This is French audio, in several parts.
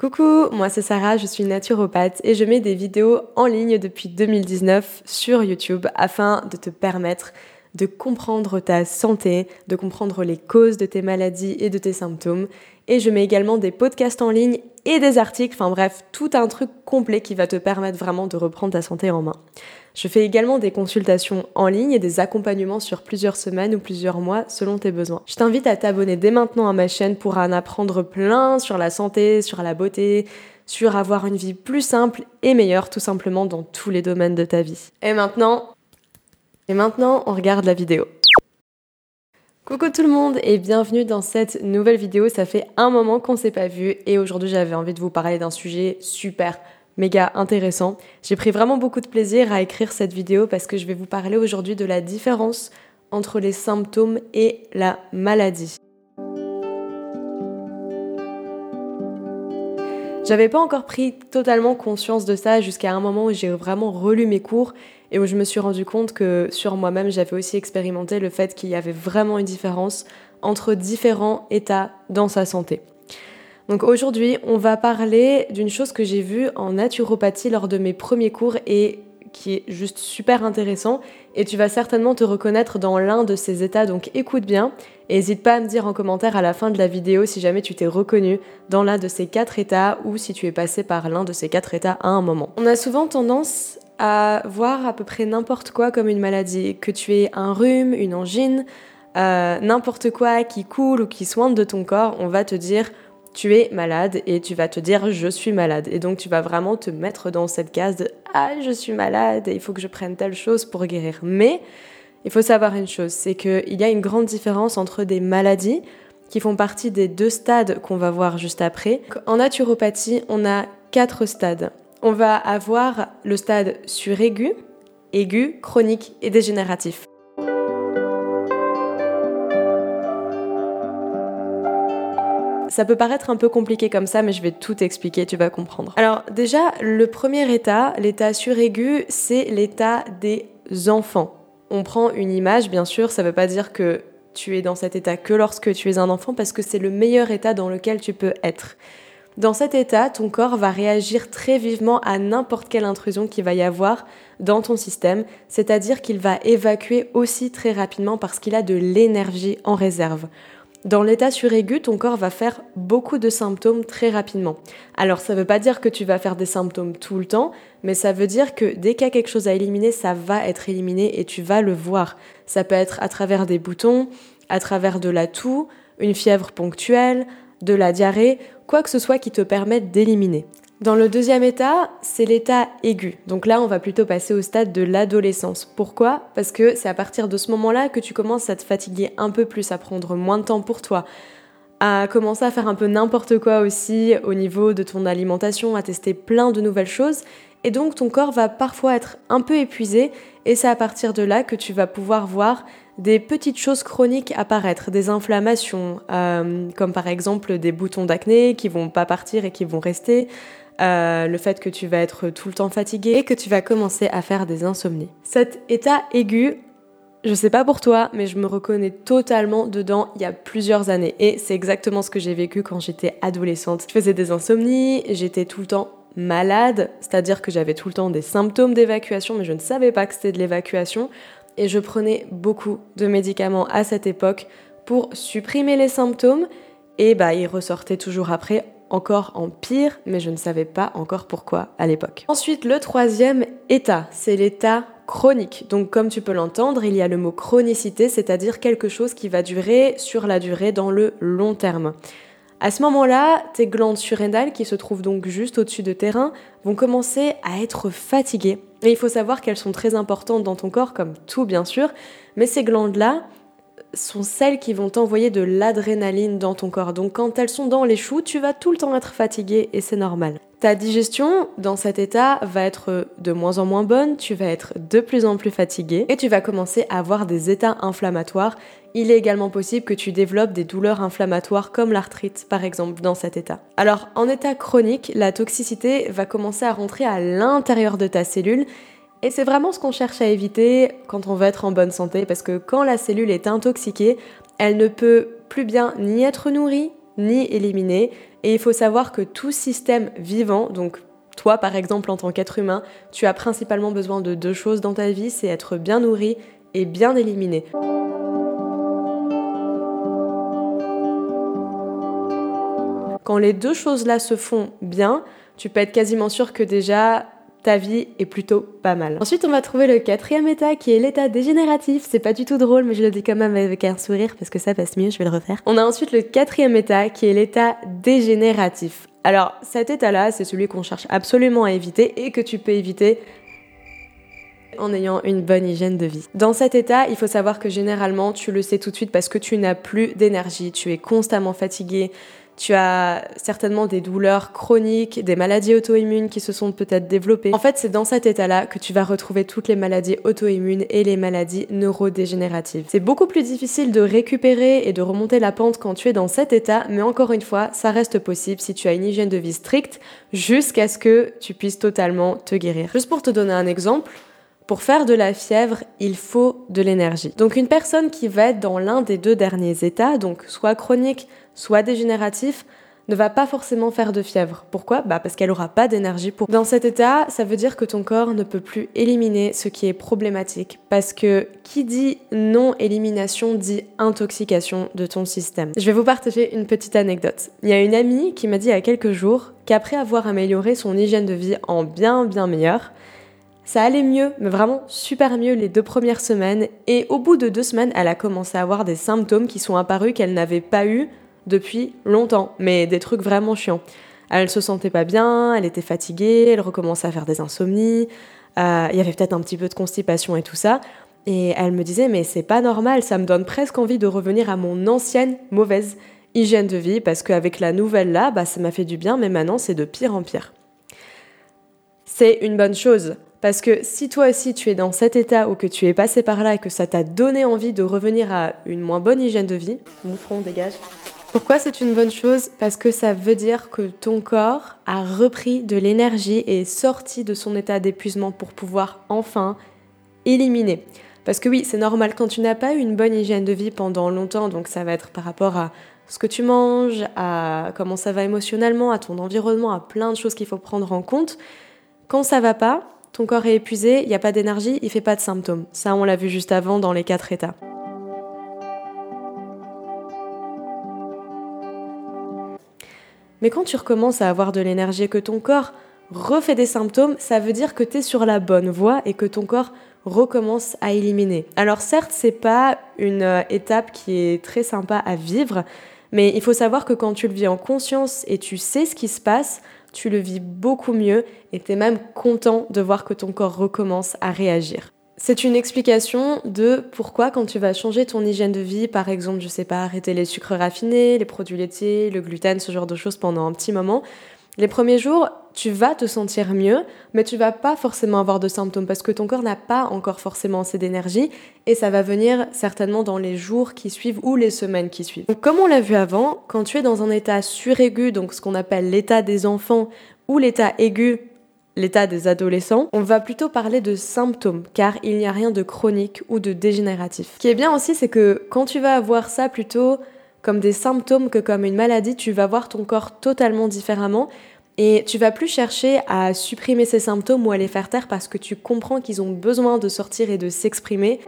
Coucou, moi c'est Sarah, je suis naturopathe et je mets des vidéos en ligne depuis 2019 sur YouTube afin de te permettre de comprendre ta santé, de comprendre les causes de tes maladies et de tes symptômes. Et je mets également des podcasts en ligne et des articles, enfin bref, tout un truc complet qui va te permettre vraiment de reprendre ta santé en main. Je fais également des consultations en ligne et des accompagnements sur plusieurs semaines ou plusieurs mois selon tes besoins. Je t'invite à t'abonner dès maintenant à ma chaîne pour en apprendre plein sur la santé, sur la beauté, sur avoir une vie plus simple et meilleure tout simplement dans tous les domaines de ta vie. Et maintenant, et maintenant, on regarde la vidéo. Coucou tout le monde et bienvenue dans cette nouvelle vidéo. Ça fait un moment qu'on s'est pas vu et aujourd'hui j'avais envie de vous parler d'un sujet super méga intéressant. J'ai pris vraiment beaucoup de plaisir à écrire cette vidéo parce que je vais vous parler aujourd'hui de la différence entre les symptômes et la maladie. J'avais pas encore pris totalement conscience de ça jusqu'à un moment où j'ai vraiment relu mes cours et où je me suis rendu compte que sur moi-même j'avais aussi expérimenté le fait qu'il y avait vraiment une différence entre différents états dans sa santé. Donc aujourd'hui, on va parler d'une chose que j'ai vue en naturopathie lors de mes premiers cours et qui est juste super intéressant. Et tu vas certainement te reconnaître dans l'un de ces états donc écoute bien. Et n'hésite pas à me dire en commentaire à la fin de la vidéo si jamais tu t'es reconnu dans l'un de ces quatre états ou si tu es passé par l'un de ces quatre états à un moment. On a souvent tendance à voir à peu près n'importe quoi comme une maladie, que tu aies un rhume, une angine, euh, n'importe quoi qui coule ou qui soigne de ton corps, on va te dire tu es malade et tu vas te dire je suis malade. Et donc tu vas vraiment te mettre dans cette case de ah je suis malade et il faut que je prenne telle chose pour guérir. Mais il faut savoir une chose, c'est qu'il y a une grande différence entre des maladies qui font partie des deux stades qu'on va voir juste après. En naturopathie, on a quatre stades. On va avoir le stade suraigu, aigu, chronique et dégénératif. Ça peut paraître un peu compliqué comme ça, mais je vais tout expliquer, tu vas comprendre. Alors déjà, le premier état, l'état suraigu, c'est l'état des enfants. On prend une image, bien sûr, ça ne veut pas dire que tu es dans cet état que lorsque tu es un enfant, parce que c'est le meilleur état dans lequel tu peux être. Dans cet état, ton corps va réagir très vivement à n'importe quelle intrusion qu'il va y avoir dans ton système, c'est-à-dire qu'il va évacuer aussi très rapidement parce qu'il a de l'énergie en réserve. Dans l'état suraigu, ton corps va faire beaucoup de symptômes très rapidement. Alors ça ne veut pas dire que tu vas faire des symptômes tout le temps, mais ça veut dire que dès qu'il y a quelque chose à éliminer, ça va être éliminé et tu vas le voir. Ça peut être à travers des boutons, à travers de la toux, une fièvre ponctuelle, de la diarrhée, quoi que ce soit qui te permette d'éliminer. Dans le deuxième état, c'est l'état aigu. Donc là, on va plutôt passer au stade de l'adolescence. Pourquoi? Parce que c'est à partir de ce moment-là que tu commences à te fatiguer un peu plus, à prendre moins de temps pour toi, à commencer à faire un peu n'importe quoi aussi au niveau de ton alimentation, à tester plein de nouvelles choses. Et donc ton corps va parfois être un peu épuisé et c'est à partir de là que tu vas pouvoir voir des petites choses chroniques apparaître, des inflammations, euh, comme par exemple des boutons d'acné qui vont pas partir et qui vont rester, euh, le fait que tu vas être tout le temps fatigué et que tu vas commencer à faire des insomnies. Cet état aigu, je sais pas pour toi, mais je me reconnais totalement dedans il y a plusieurs années. Et c'est exactement ce que j'ai vécu quand j'étais adolescente. Je faisais des insomnies, j'étais tout le temps malade, c'est-à-dire que j'avais tout le temps des symptômes d'évacuation, mais je ne savais pas que c'était de l'évacuation. Et je prenais beaucoup de médicaments à cette époque pour supprimer les symptômes. Et bah, ils ressortaient toujours après encore en pire, mais je ne savais pas encore pourquoi à l'époque. Ensuite, le troisième état, c'est l'état chronique. Donc comme tu peux l'entendre, il y a le mot chronicité, c'est-à-dire quelque chose qui va durer sur la durée dans le long terme. À ce moment-là, tes glandes surrénales, qui se trouvent donc juste au-dessus de tes reins, vont commencer à être fatiguées. Et il faut savoir qu'elles sont très importantes dans ton corps, comme tout bien sûr, mais ces glandes-là, sont celles qui vont t'envoyer de l'adrénaline dans ton corps. Donc quand elles sont dans les choux, tu vas tout le temps être fatigué et c'est normal. Ta digestion dans cet état va être de moins en moins bonne, tu vas être de plus en plus fatigué et tu vas commencer à avoir des états inflammatoires. Il est également possible que tu développes des douleurs inflammatoires comme l'arthrite par exemple dans cet état. Alors en état chronique, la toxicité va commencer à rentrer à l'intérieur de ta cellule et c'est vraiment ce qu'on cherche à éviter quand on veut être en bonne santé, parce que quand la cellule est intoxiquée, elle ne peut plus bien ni être nourrie, ni éliminer. Et il faut savoir que tout système vivant, donc toi par exemple en tant qu'être humain, tu as principalement besoin de deux choses dans ta vie, c'est être bien nourri et bien éliminé. Quand les deux choses-là se font bien, tu peux être quasiment sûr que déjà ta vie est plutôt pas mal. Ensuite, on va trouver le quatrième état qui est l'état dégénératif. C'est pas du tout drôle, mais je le dis quand même avec un sourire parce que ça passe mieux, je vais le refaire. On a ensuite le quatrième état qui est l'état dégénératif. Alors, cet état-là, c'est celui qu'on cherche absolument à éviter et que tu peux éviter en ayant une bonne hygiène de vie. Dans cet état, il faut savoir que généralement, tu le sais tout de suite parce que tu n'as plus d'énergie, tu es constamment fatigué, tu as certainement des douleurs chroniques, des maladies auto-immunes qui se sont peut-être développées. En fait, c'est dans cet état-là que tu vas retrouver toutes les maladies auto-immunes et les maladies neurodégénératives. C'est beaucoup plus difficile de récupérer et de remonter la pente quand tu es dans cet état, mais encore une fois, ça reste possible si tu as une hygiène de vie stricte jusqu'à ce que tu puisses totalement te guérir. Juste pour te donner un exemple, pour faire de la fièvre, il faut de l'énergie. Donc une personne qui va être dans l'un des deux derniers états, donc soit chronique, soit dégénératif, ne va pas forcément faire de fièvre. Pourquoi? Bah Parce qu'elle n'aura pas d'énergie pour. Dans cet état, ça veut dire que ton corps ne peut plus éliminer ce qui est problématique. Parce que qui dit non-élimination dit intoxication de ton système. Je vais vous partager une petite anecdote. Il y a une amie qui m'a dit il y a quelques jours qu'après avoir amélioré son hygiène de vie en bien bien meilleur, ça allait mieux, mais vraiment super mieux les deux premières semaines. Et au bout de deux semaines, elle a commencé à avoir des symptômes qui sont apparus qu'elle n'avait pas eu depuis longtemps, mais des trucs vraiment chiants. Elle se sentait pas bien, elle était fatiguée, elle recommençait à faire des insomnies, euh, il y avait peut-être un petit peu de constipation et tout ça. Et elle me disait, mais c'est pas normal, ça me donne presque envie de revenir à mon ancienne mauvaise hygiène de vie, parce qu'avec la nouvelle là, bah, ça m'a fait du bien, mais maintenant c'est de pire en pire. C'est une bonne chose, parce que si toi aussi tu es dans cet état ou que tu es passé par là et que ça t'a donné envie de revenir à une moins bonne hygiène de vie, mon front dégage. Pourquoi c'est une bonne chose? Parce que ça veut dire que ton corps a repris de l'énergie et est sorti de son état d'épuisement pour pouvoir enfin éliminer. Parce que oui, c'est normal quand tu n'as pas eu une bonne hygiène de vie pendant longtemps, donc ça va être par rapport à ce que tu manges, à comment ça va émotionnellement, à ton environnement, à plein de choses qu'il faut prendre en compte. Quand ça va pas, ton corps est épuisé, il n'y a pas d'énergie, il fait pas de symptômes. Ça, on l'a vu juste avant dans les quatre états. Mais quand tu recommences à avoir de l'énergie et que ton corps refait des symptômes, ça veut dire que tu es sur la bonne voie et que ton corps recommence à éliminer. Alors certes, c'est pas une euh, étape qui est très sympa à vivre, mais il faut savoir que quand tu le vis en conscience et tu sais ce qui se passe, tu le vis beaucoup mieux et tu es même content de voir que ton corps recommence à réagir. C'est une explication de pourquoi quand tu vas changer ton hygiène de vie, par exemple, je sais pas, arrêter les sucres raffinés, les produits laitiers, le gluten, ce genre de choses pendant un petit moment, les premiers jours, tu vas te sentir mieux, mais tu vas pas forcément avoir de symptômes parce que ton corps n'a pas encore forcément assez d'énergie et ça va venir certainement dans les jours qui suivent ou les semaines qui suivent. Donc, comme on l'a vu avant, quand tu es dans un état suraigu, donc ce qu'on appelle l'état des enfants ou l'état aigu, l'état des adolescents, on va plutôt parler de symptômes car il n'y a rien de chronique ou de dégénératif. Ce qui est bien aussi, c'est que quand tu vas avoir ça plutôt comme des symptômes que comme une maladie, tu vas voir ton corps totalement différemment et tu vas plus chercher à supprimer ces symptômes ou à les faire taire parce que tu comprends qu'ils ont besoin de sortir et de s'exprimer.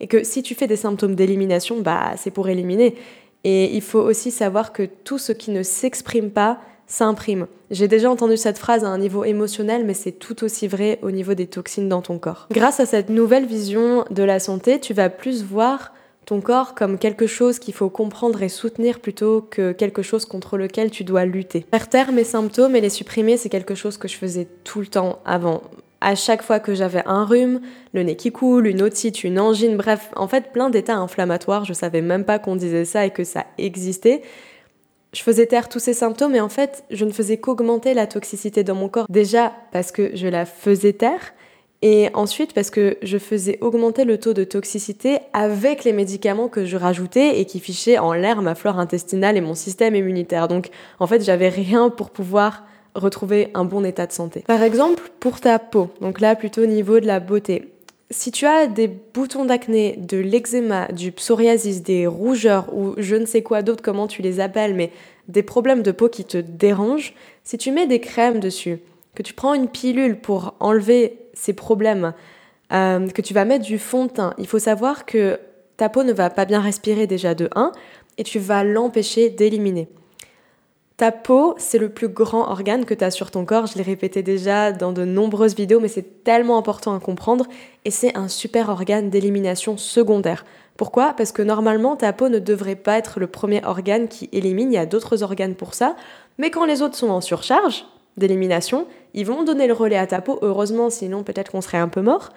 Et que si tu fais des symptômes d'élimination, bah c'est pour éliminer. Et il faut aussi savoir que tout ce qui ne s'exprime pas, s'imprime. J'ai déjà entendu cette phrase à un niveau émotionnel, mais c'est tout aussi vrai au niveau des toxines dans ton corps. Grâce à cette nouvelle vision de la santé, tu vas plus voir ton corps comme quelque chose qu'il faut comprendre et soutenir plutôt que quelque chose contre lequel tu dois lutter. Faire mes symptômes et les supprimer, c'est quelque chose que je faisais tout le temps avant. À chaque fois que j'avais un rhume, le nez qui coule, une otite, une angine, bref, en fait plein d'états inflammatoires, je savais même pas qu'on disait ça et que ça existait je faisais taire tous ces symptômes et en fait, je ne faisais qu'augmenter la toxicité dans mon corps. Déjà parce que je la faisais taire et ensuite parce que je faisais augmenter le taux de toxicité avec les médicaments que je rajoutais et qui fichaient en l'air ma flore intestinale et mon système immunitaire. Donc en fait, j'avais rien pour pouvoir retrouver un bon état de santé. Par exemple, pour ta peau, donc là plutôt au niveau de la beauté. Si tu as des boutons d'acné, de l'eczéma, du psoriasis, des rougeurs ou je ne sais quoi d'autre, comment tu les appelles, mais des problèmes de peau qui te dérangent, si tu mets des crèmes dessus, que tu prends une pilule pour enlever ces problèmes, euh, que tu vas mettre du fond de teint, il faut savoir que ta peau ne va pas bien respirer déjà de 1 et tu vas l'empêcher d'éliminer. Ta peau, c'est le plus grand organe que tu as sur ton corps. Je l'ai répété déjà dans de nombreuses vidéos, mais c'est tellement important à comprendre. Et c'est un super organe d'élimination secondaire. Pourquoi? Parce que normalement, ta peau ne devrait pas être le premier organe qui élimine. Il y a d'autres organes pour ça. Mais quand les autres sont en surcharge d'élimination, ils vont donner le relais à ta peau. Heureusement, sinon peut-être qu'on serait un peu mort.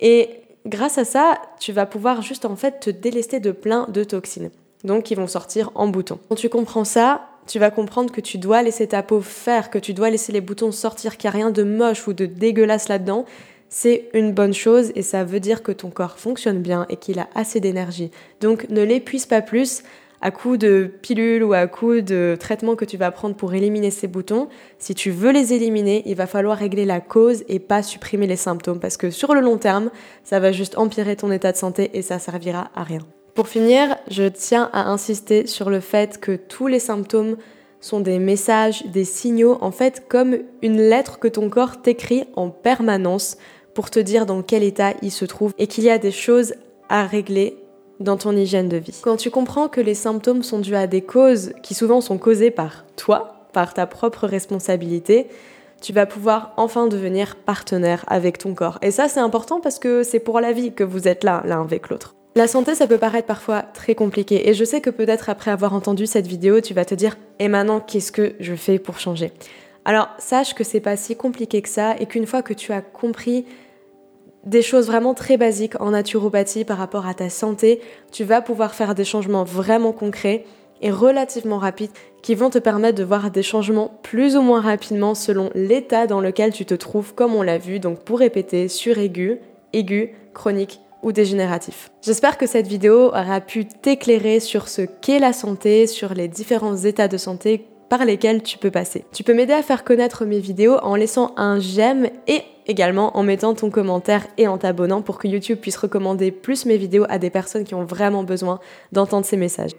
Et grâce à ça, tu vas pouvoir juste en fait te délester de plein de toxines. Donc, ils vont sortir en bouton. Quand tu comprends ça, tu vas comprendre que tu dois laisser ta peau faire, que tu dois laisser les boutons sortir, qu'il n'y a rien de moche ou de dégueulasse là-dedans, c'est une bonne chose et ça veut dire que ton corps fonctionne bien et qu'il a assez d'énergie. Donc ne l'épuise pas plus à coup de pilules ou à coup de traitements que tu vas prendre pour éliminer ces boutons. Si tu veux les éliminer, il va falloir régler la cause et pas supprimer les symptômes parce que sur le long terme, ça va juste empirer ton état de santé et ça servira à rien. Pour finir, je tiens à insister sur le fait que tous les symptômes sont des messages, des signaux, en fait comme une lettre que ton corps t'écrit en permanence pour te dire dans quel état il se trouve et qu'il y a des choses à régler dans ton hygiène de vie. Quand tu comprends que les symptômes sont dus à des causes qui souvent sont causées par toi, par ta propre responsabilité, tu vas pouvoir enfin devenir partenaire avec ton corps. Et ça c'est important parce que c'est pour la vie que vous êtes là l'un avec l'autre. La santé, ça peut paraître parfois très compliqué et je sais que peut-être après avoir entendu cette vidéo, tu vas te dire "Et maintenant, qu'est-ce que je fais pour changer? Alors, sache que c'est pas si compliqué que ça et qu'une fois que tu as compris des choses vraiment très basiques en naturopathie par rapport à ta santé, tu vas pouvoir faire des changements vraiment concrets et relativement rapides qui vont te permettre de voir des changements plus ou moins rapidement selon l'état dans lequel tu te trouves, comme on l'a vu. Donc pour répéter, suraigu, aigu, chronique ou dégénératif. J'espère que cette vidéo aura pu t'éclairer sur ce qu'est la santé, sur les différents états de santé par lesquels tu peux passer. Tu peux m'aider à faire connaître mes vidéos en laissant un j'aime et également en mettant ton commentaire et en t'abonnant pour que YouTube puisse recommander plus mes vidéos à des personnes qui ont vraiment besoin d'entendre ces messages.